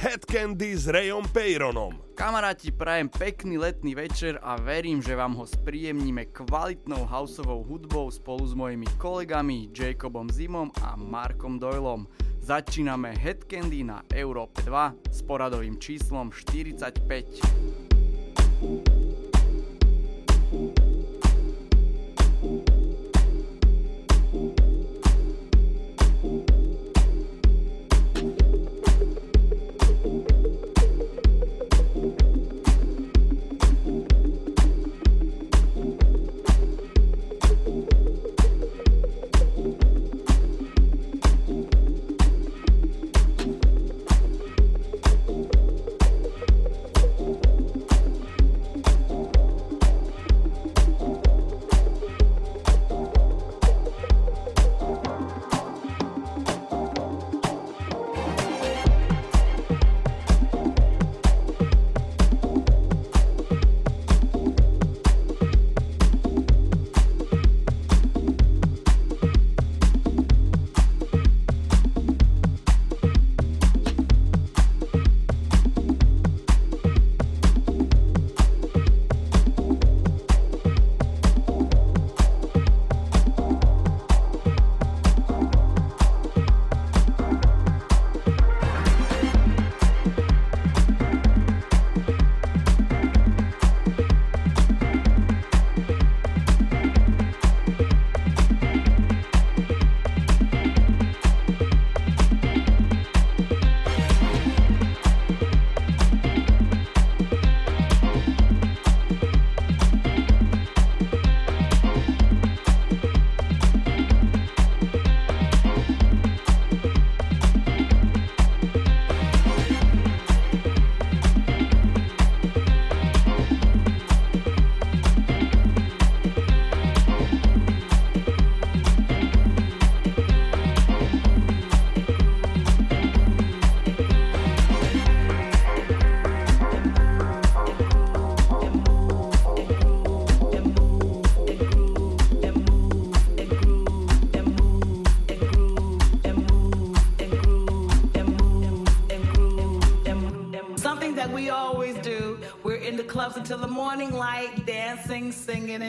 Head Candy s Rayom Peyronom. Kamaráti, prajem pekný letný večer a verím, že vám ho spríjemníme kvalitnou houseovou hudbou spolu s mojimi kolegami Jacobom Zimom a Markom Doylom. Začíname Head Candy na Európe 2 s poradovým číslom 45.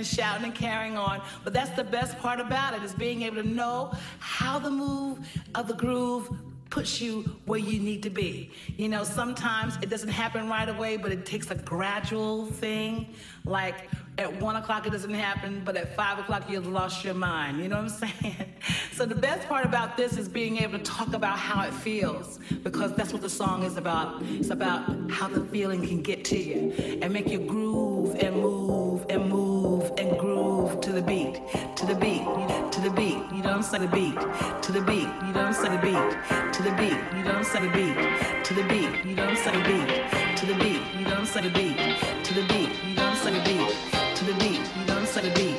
And shouting and carrying on. But that's the best part about it is being able to know how the move of the groove puts you where you need to be. You know, sometimes it doesn't happen right away, but it takes a gradual thing. Like at one o'clock it doesn't happen, but at five o'clock you've lost your mind. You know what I'm saying? So the best part about this is being able to talk about how it feels, because that's what the song is about. It's about how the feeling can get to you and make you groove and move and move and groove to the beat, to the beat, to the beat. You don't say the beat, to the beat. You don't say the beat, to the beat. You don't say the beat, to the beat. You don't say the beat, to the beat. You don't say the beat, to the beat. You don't say the beat to the beat. You don't I'm saying?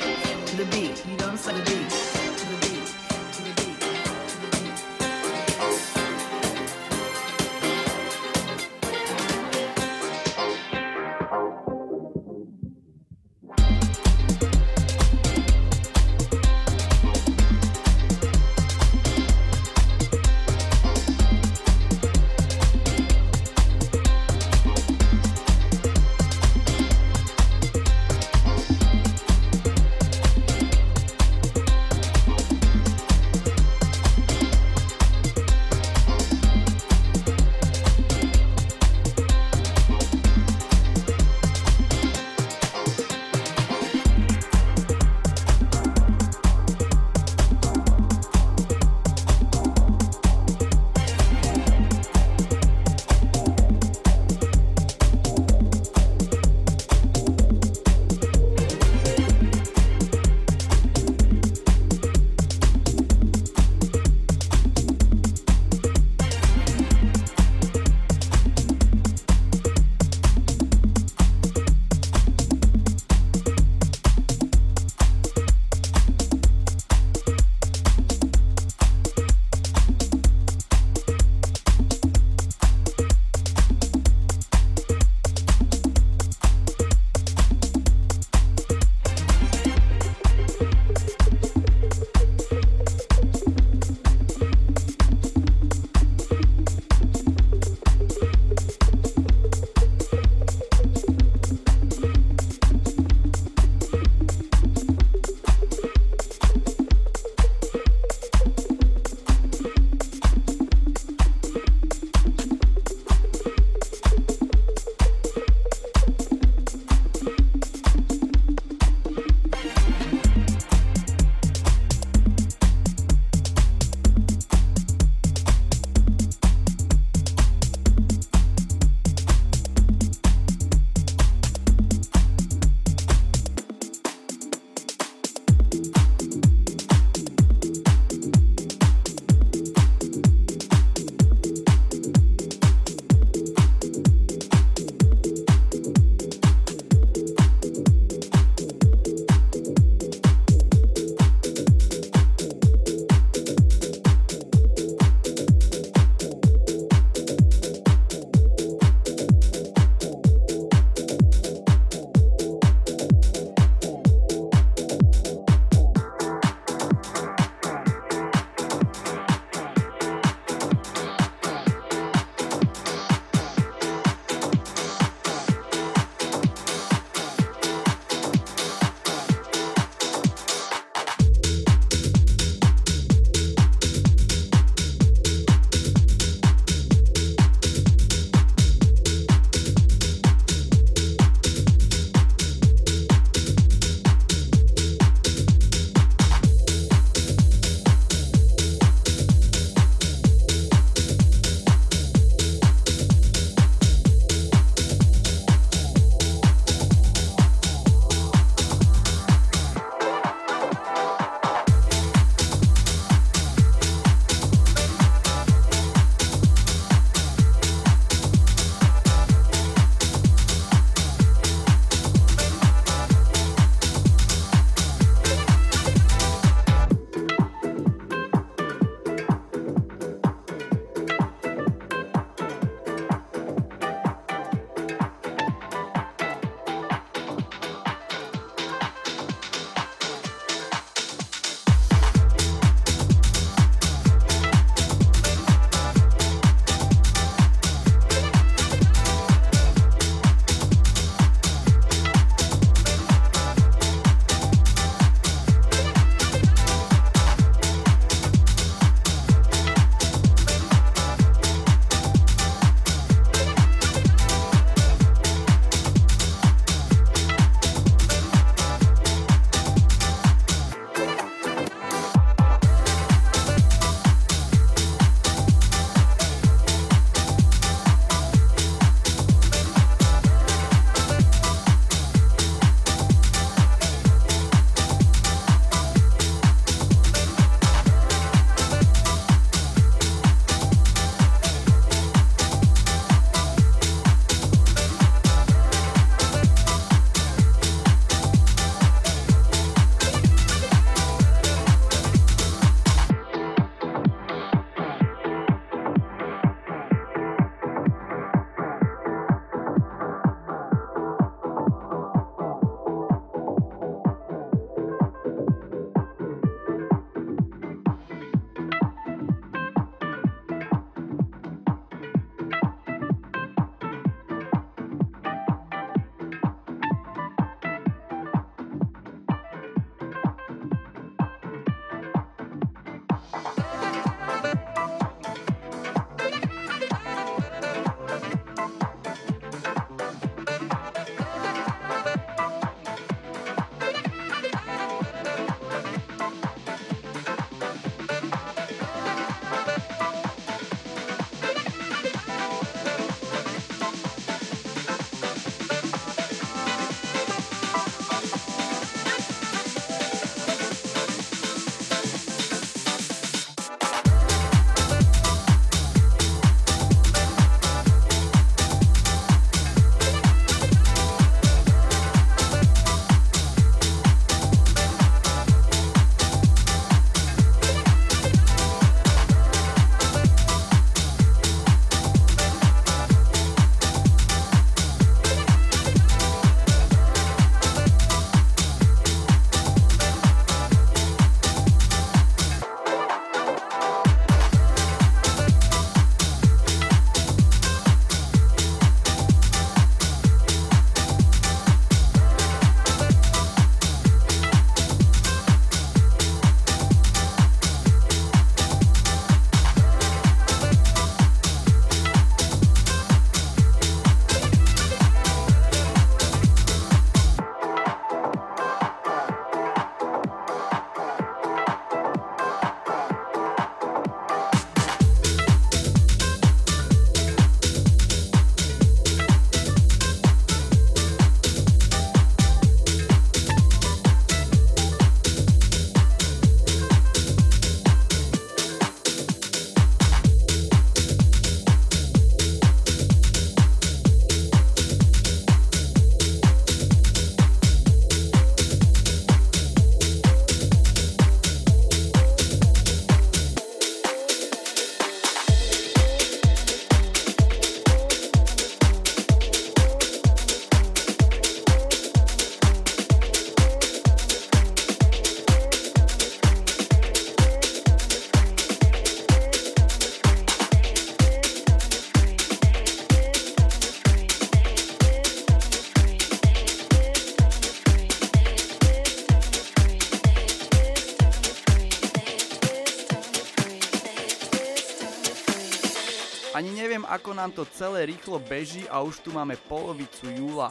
Neviem, ako nám to celé rýchlo beží a už tu máme polovicu júla.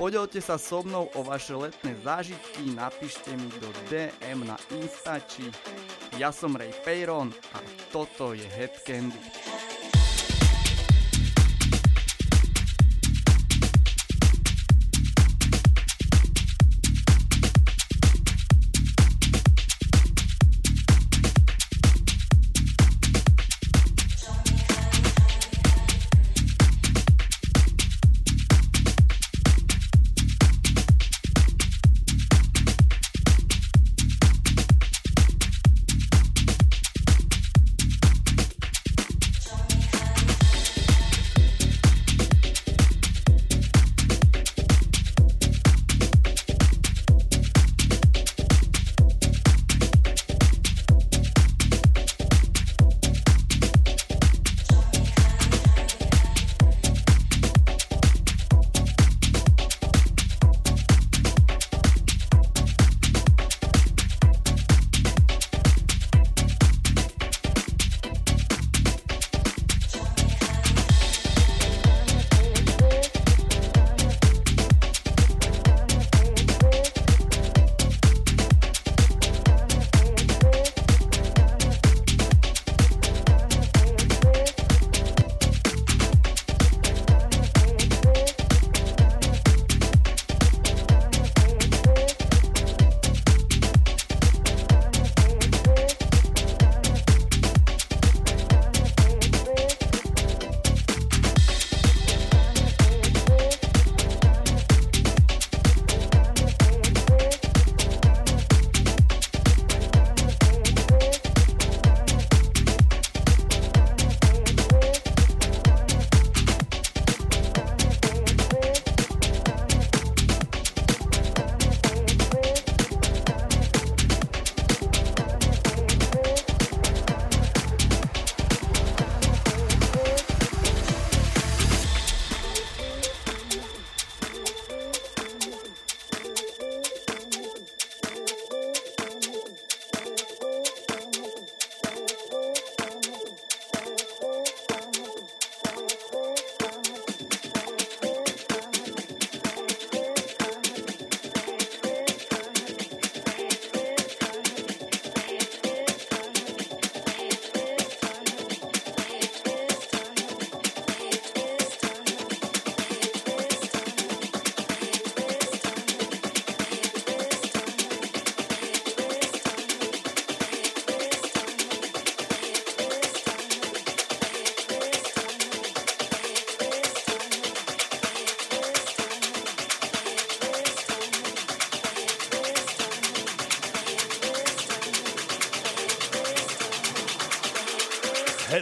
Podelte sa so mnou o vaše letné zážitky, napíšte mi do DM na Instači. Ja som Ray Peyron a toto je Head Candy.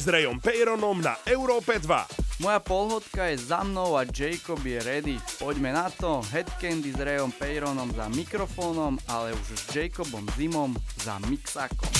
s Rayom Peyronom na Európe 2. Moja polhodka je za mnou a Jacob je ready. Poďme na to. Headcandy s Rayom Peyronom za mikrofónom, ale už s Jacobom Zimom za mixákom.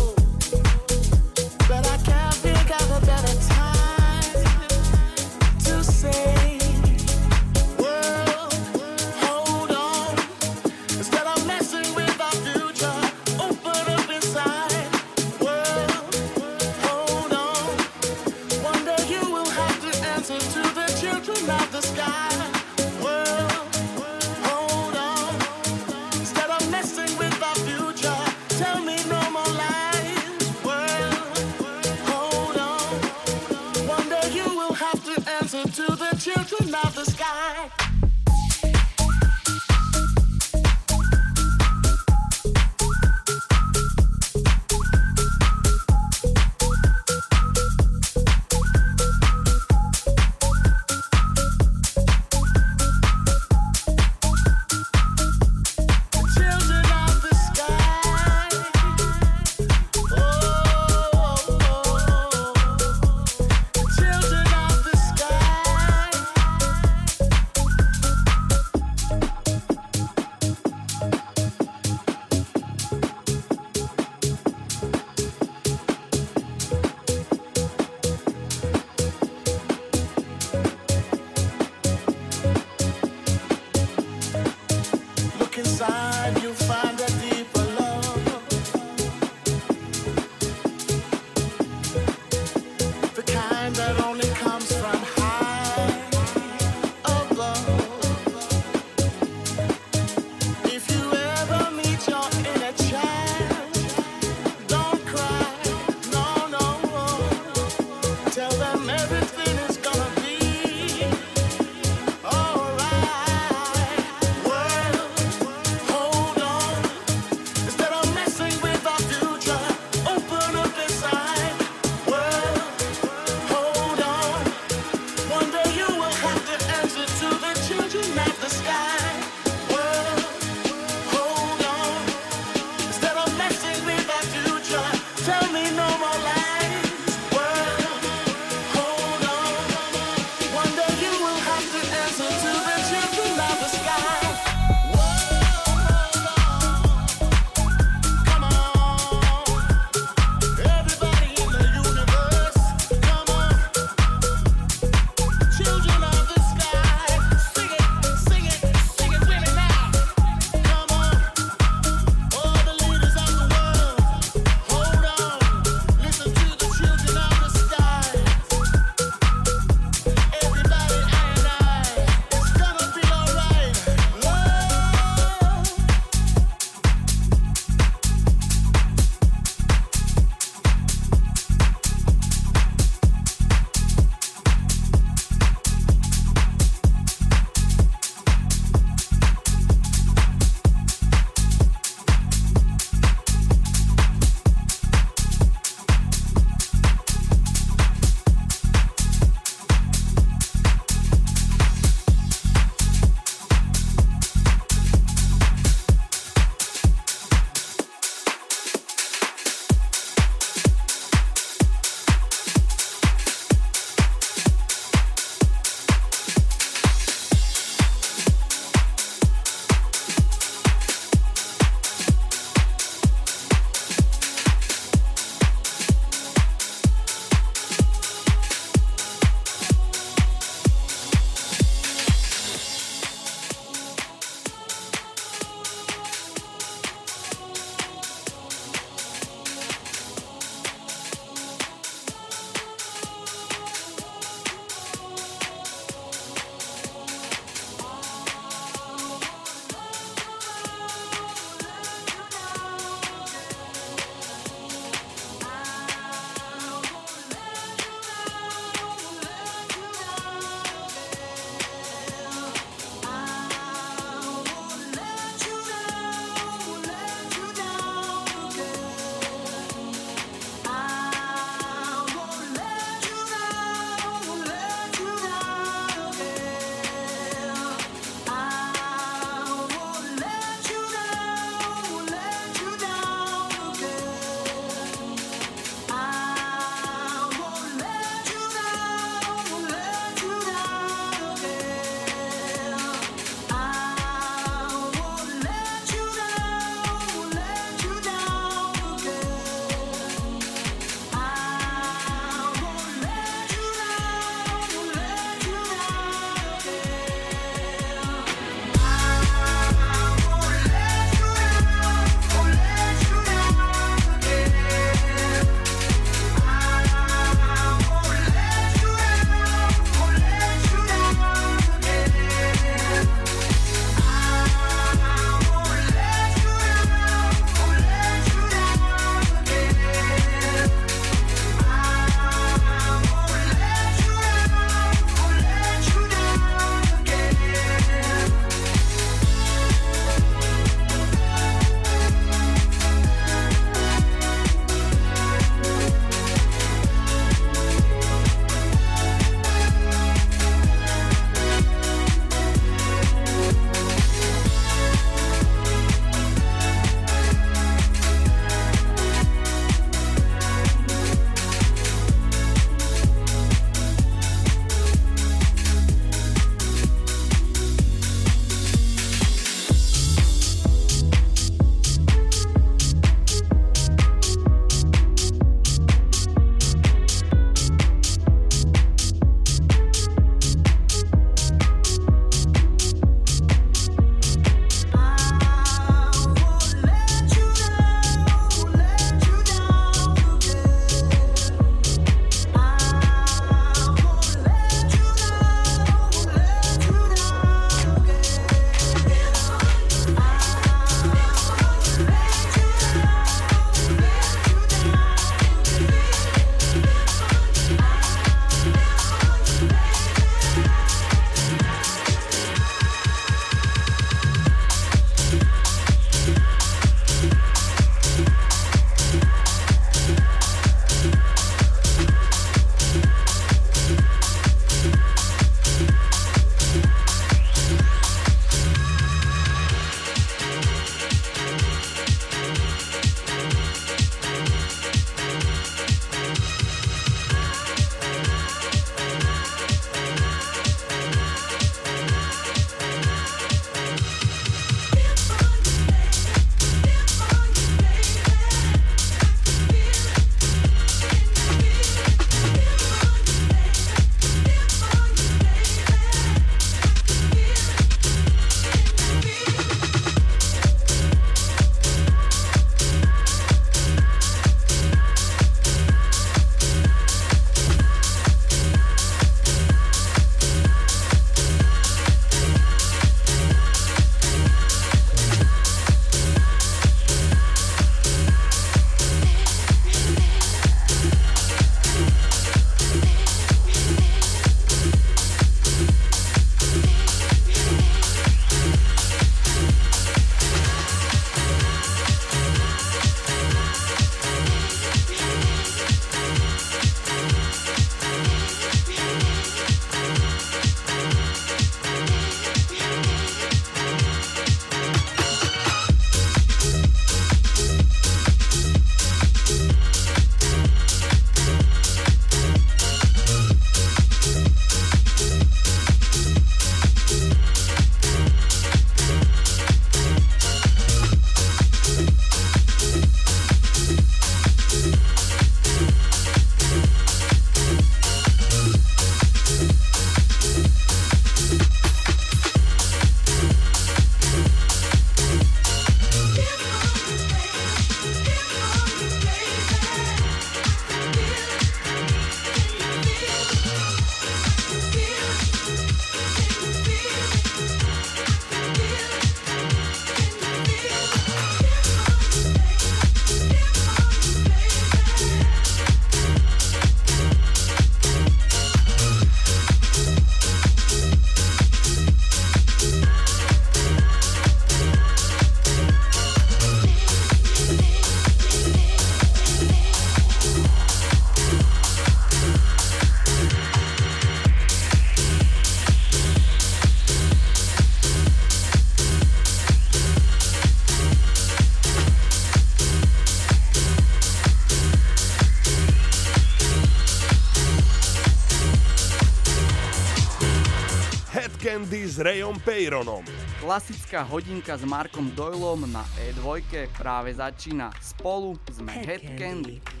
s Rayom Peyronom. Klasická hodinka s Markom Doylom na E2 práve začína. Spolu sme Head Candy. Head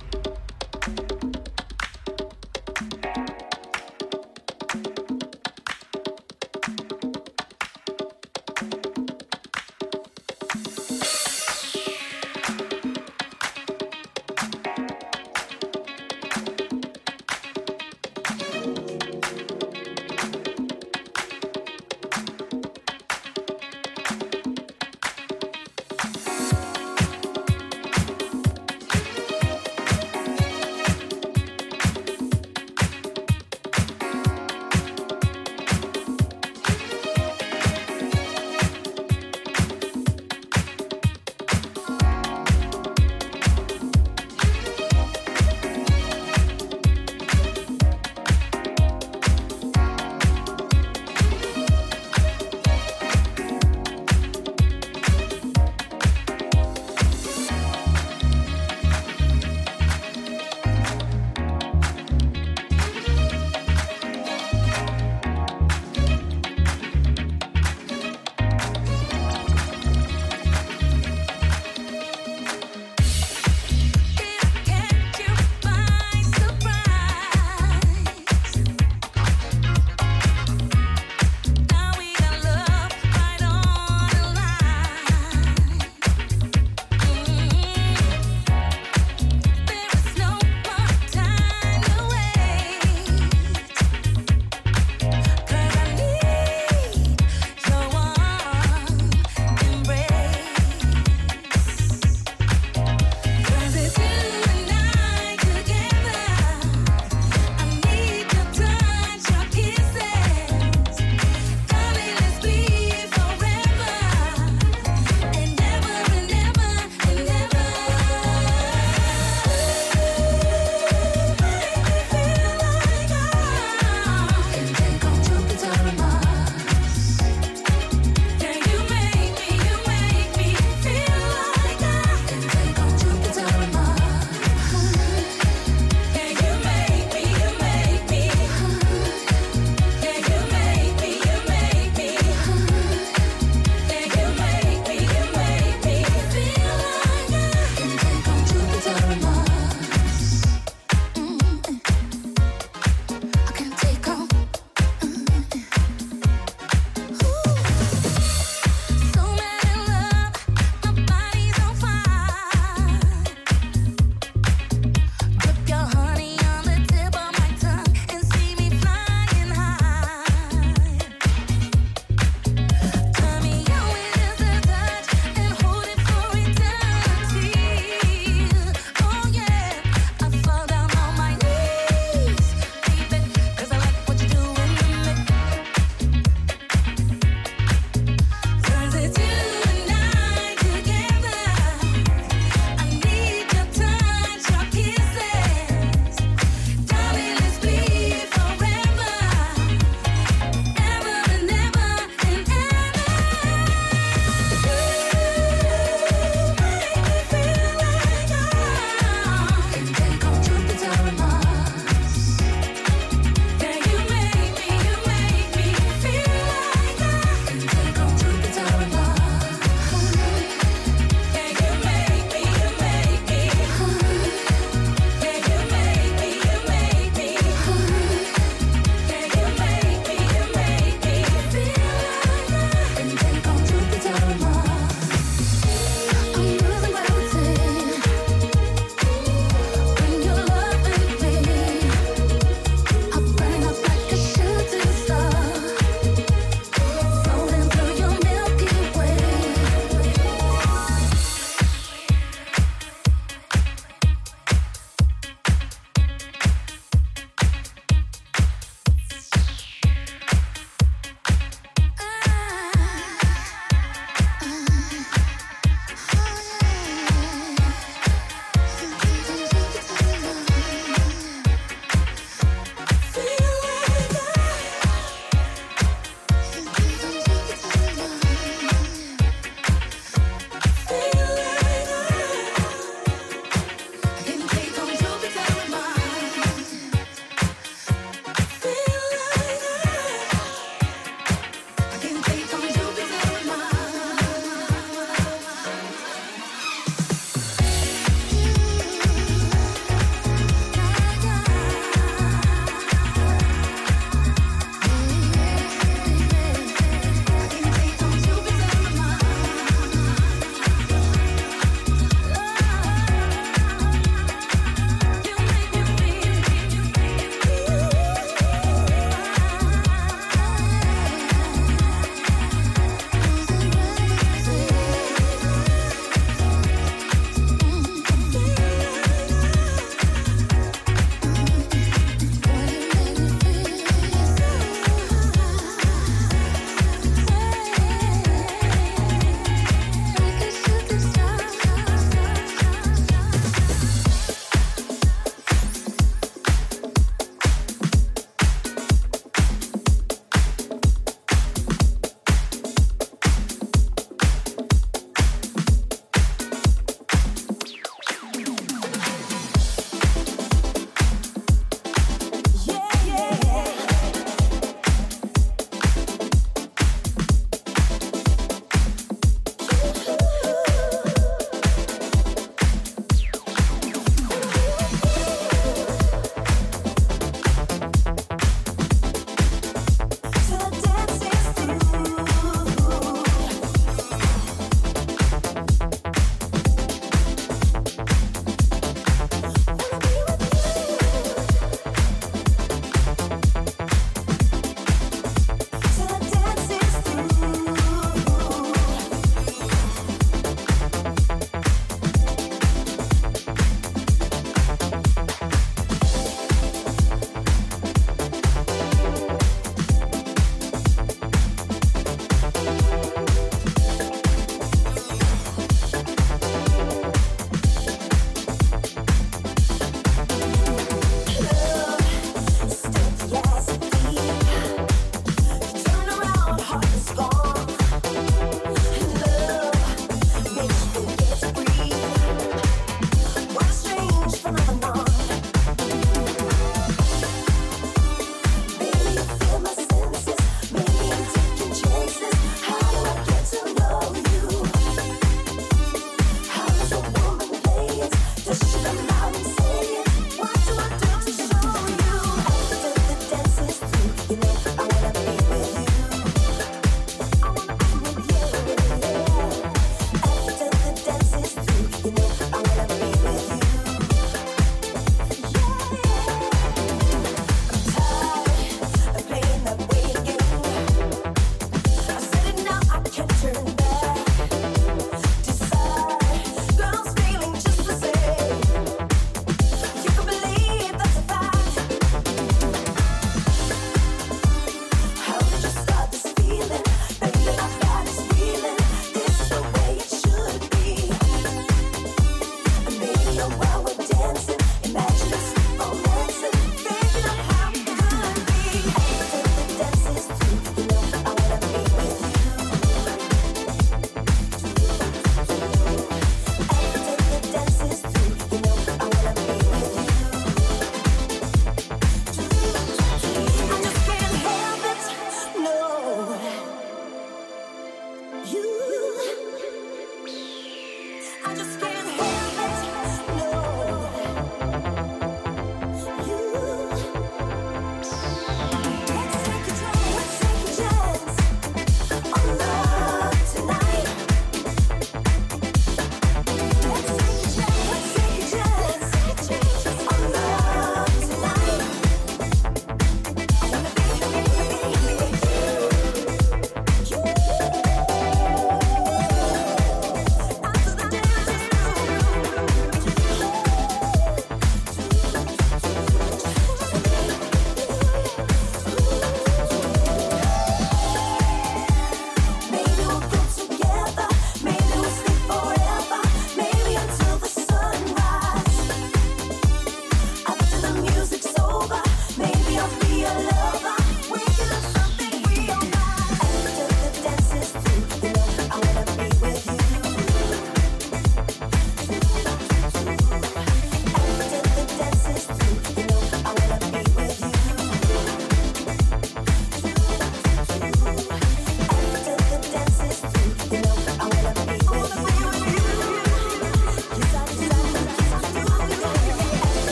Candy. Candy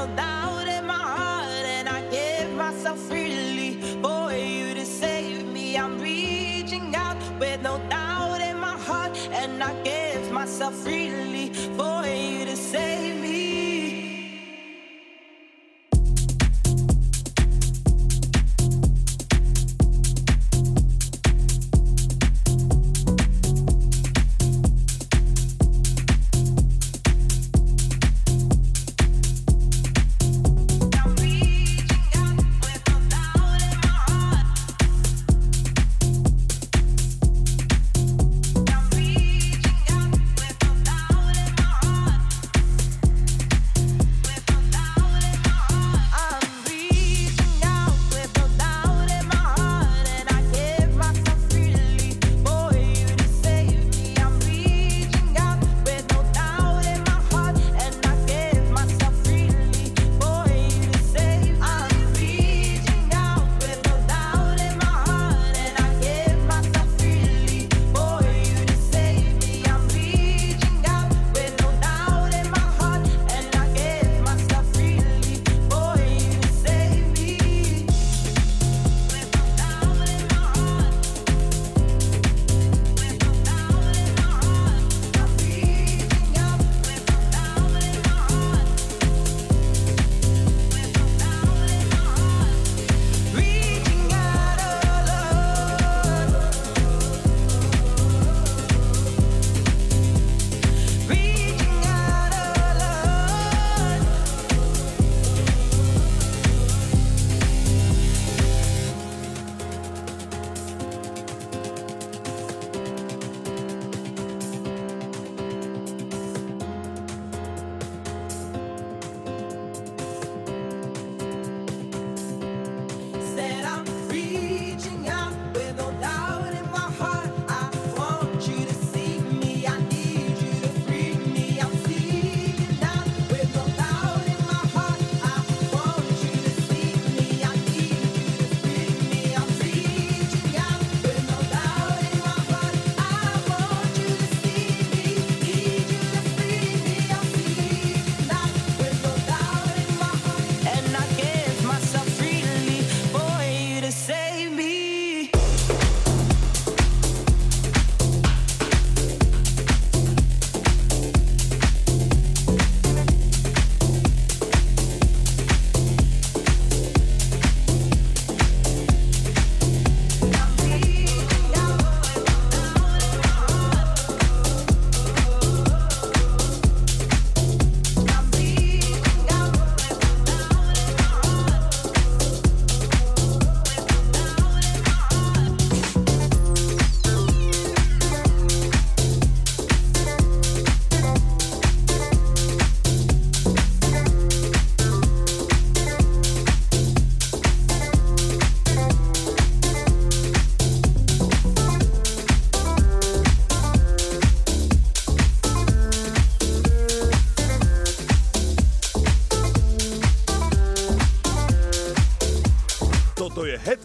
so doubt in my heart, and I give myself freely for you to save me. I'm reaching out with no doubt in my heart, and I give myself freely.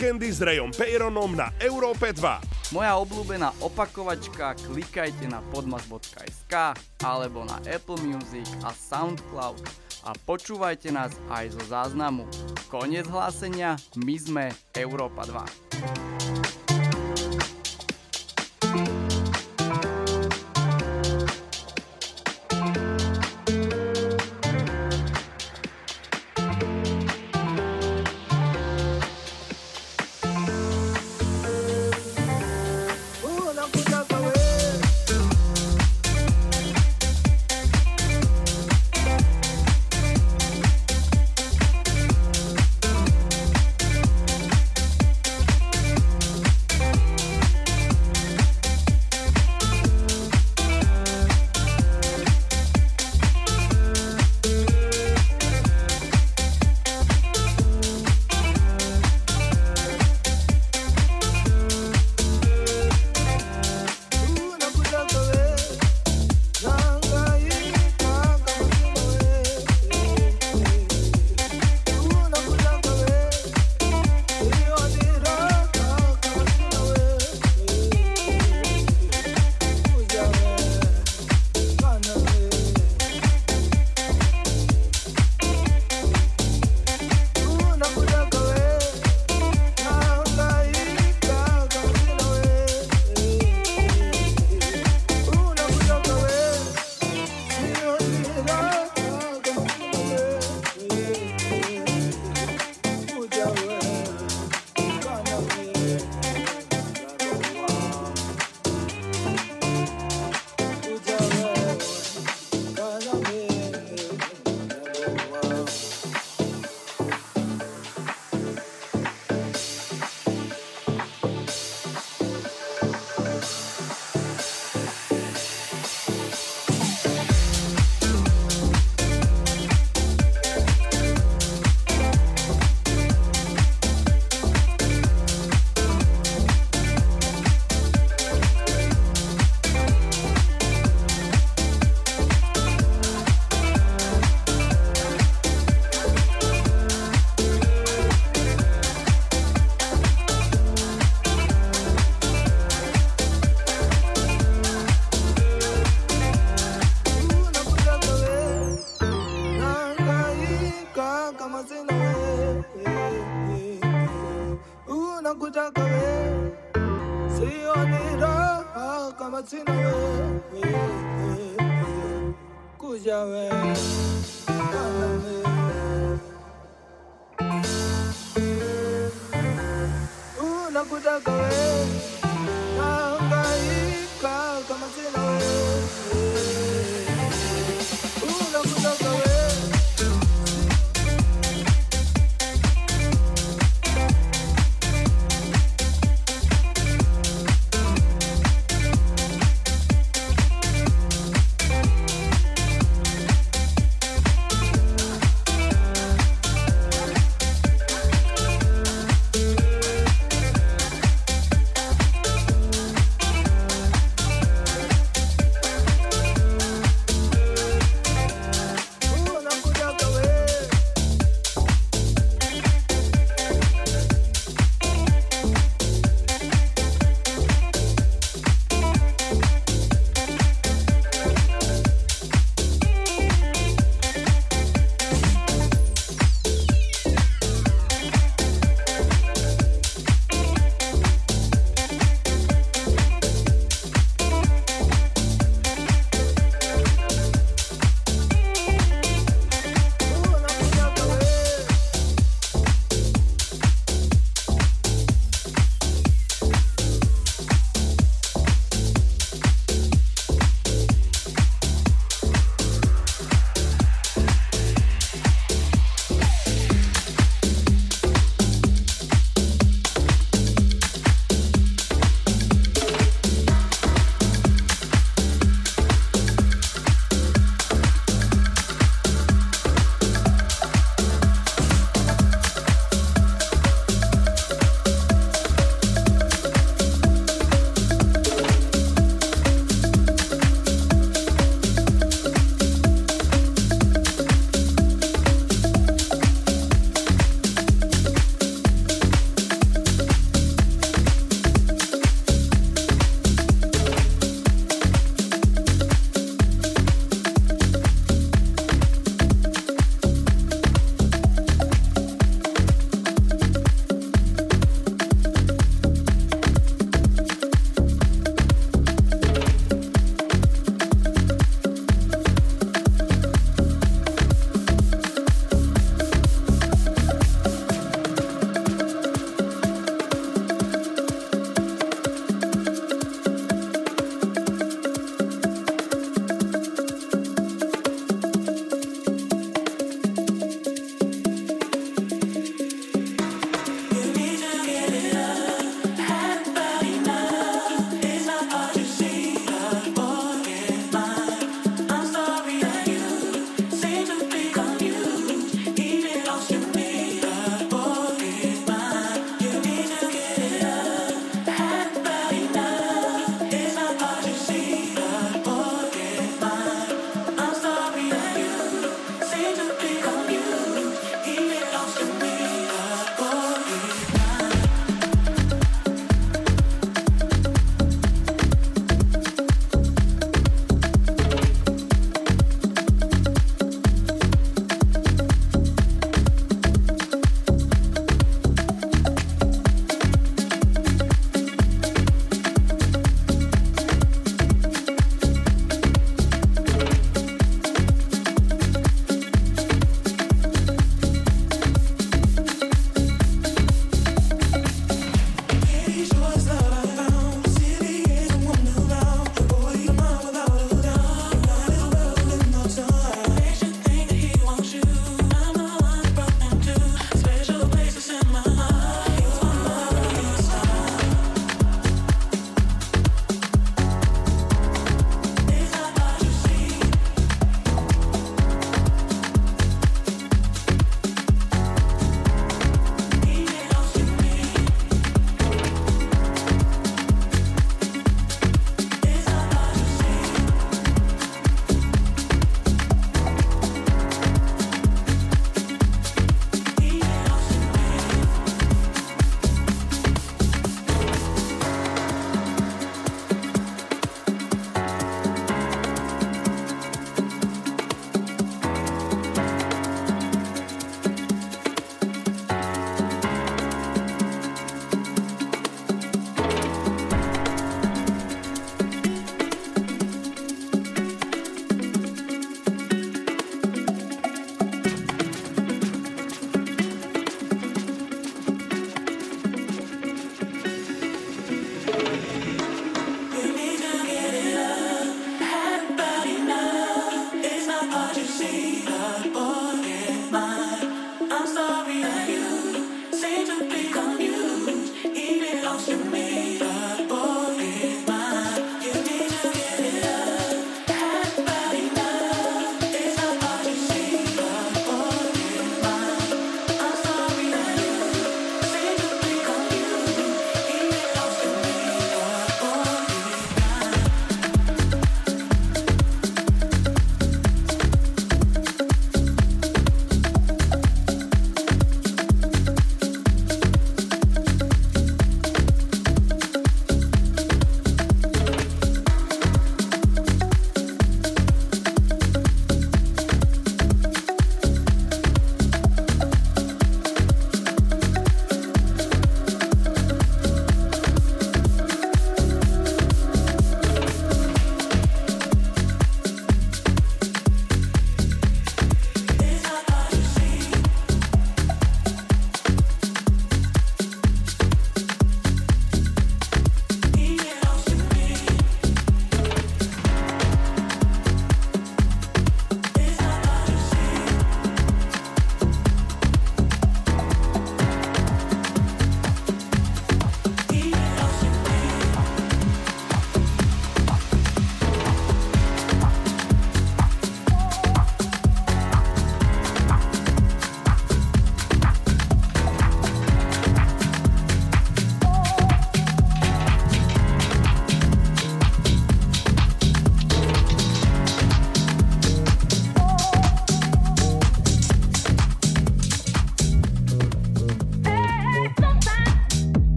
Candy s Rayom Peyronom na Európe 2. Moja obľúbená opakovačka, klikajte na podmas.sk alebo na Apple Music a Soundcloud a počúvajte nás aj zo záznamu. Koniec hlásenia, my sme Európa 2.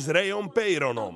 s Rayom Peyronom.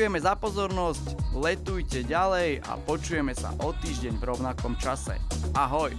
Ďakujeme za pozornosť, letujte ďalej a počujeme sa o týždeň v rovnakom čase. Ahoj!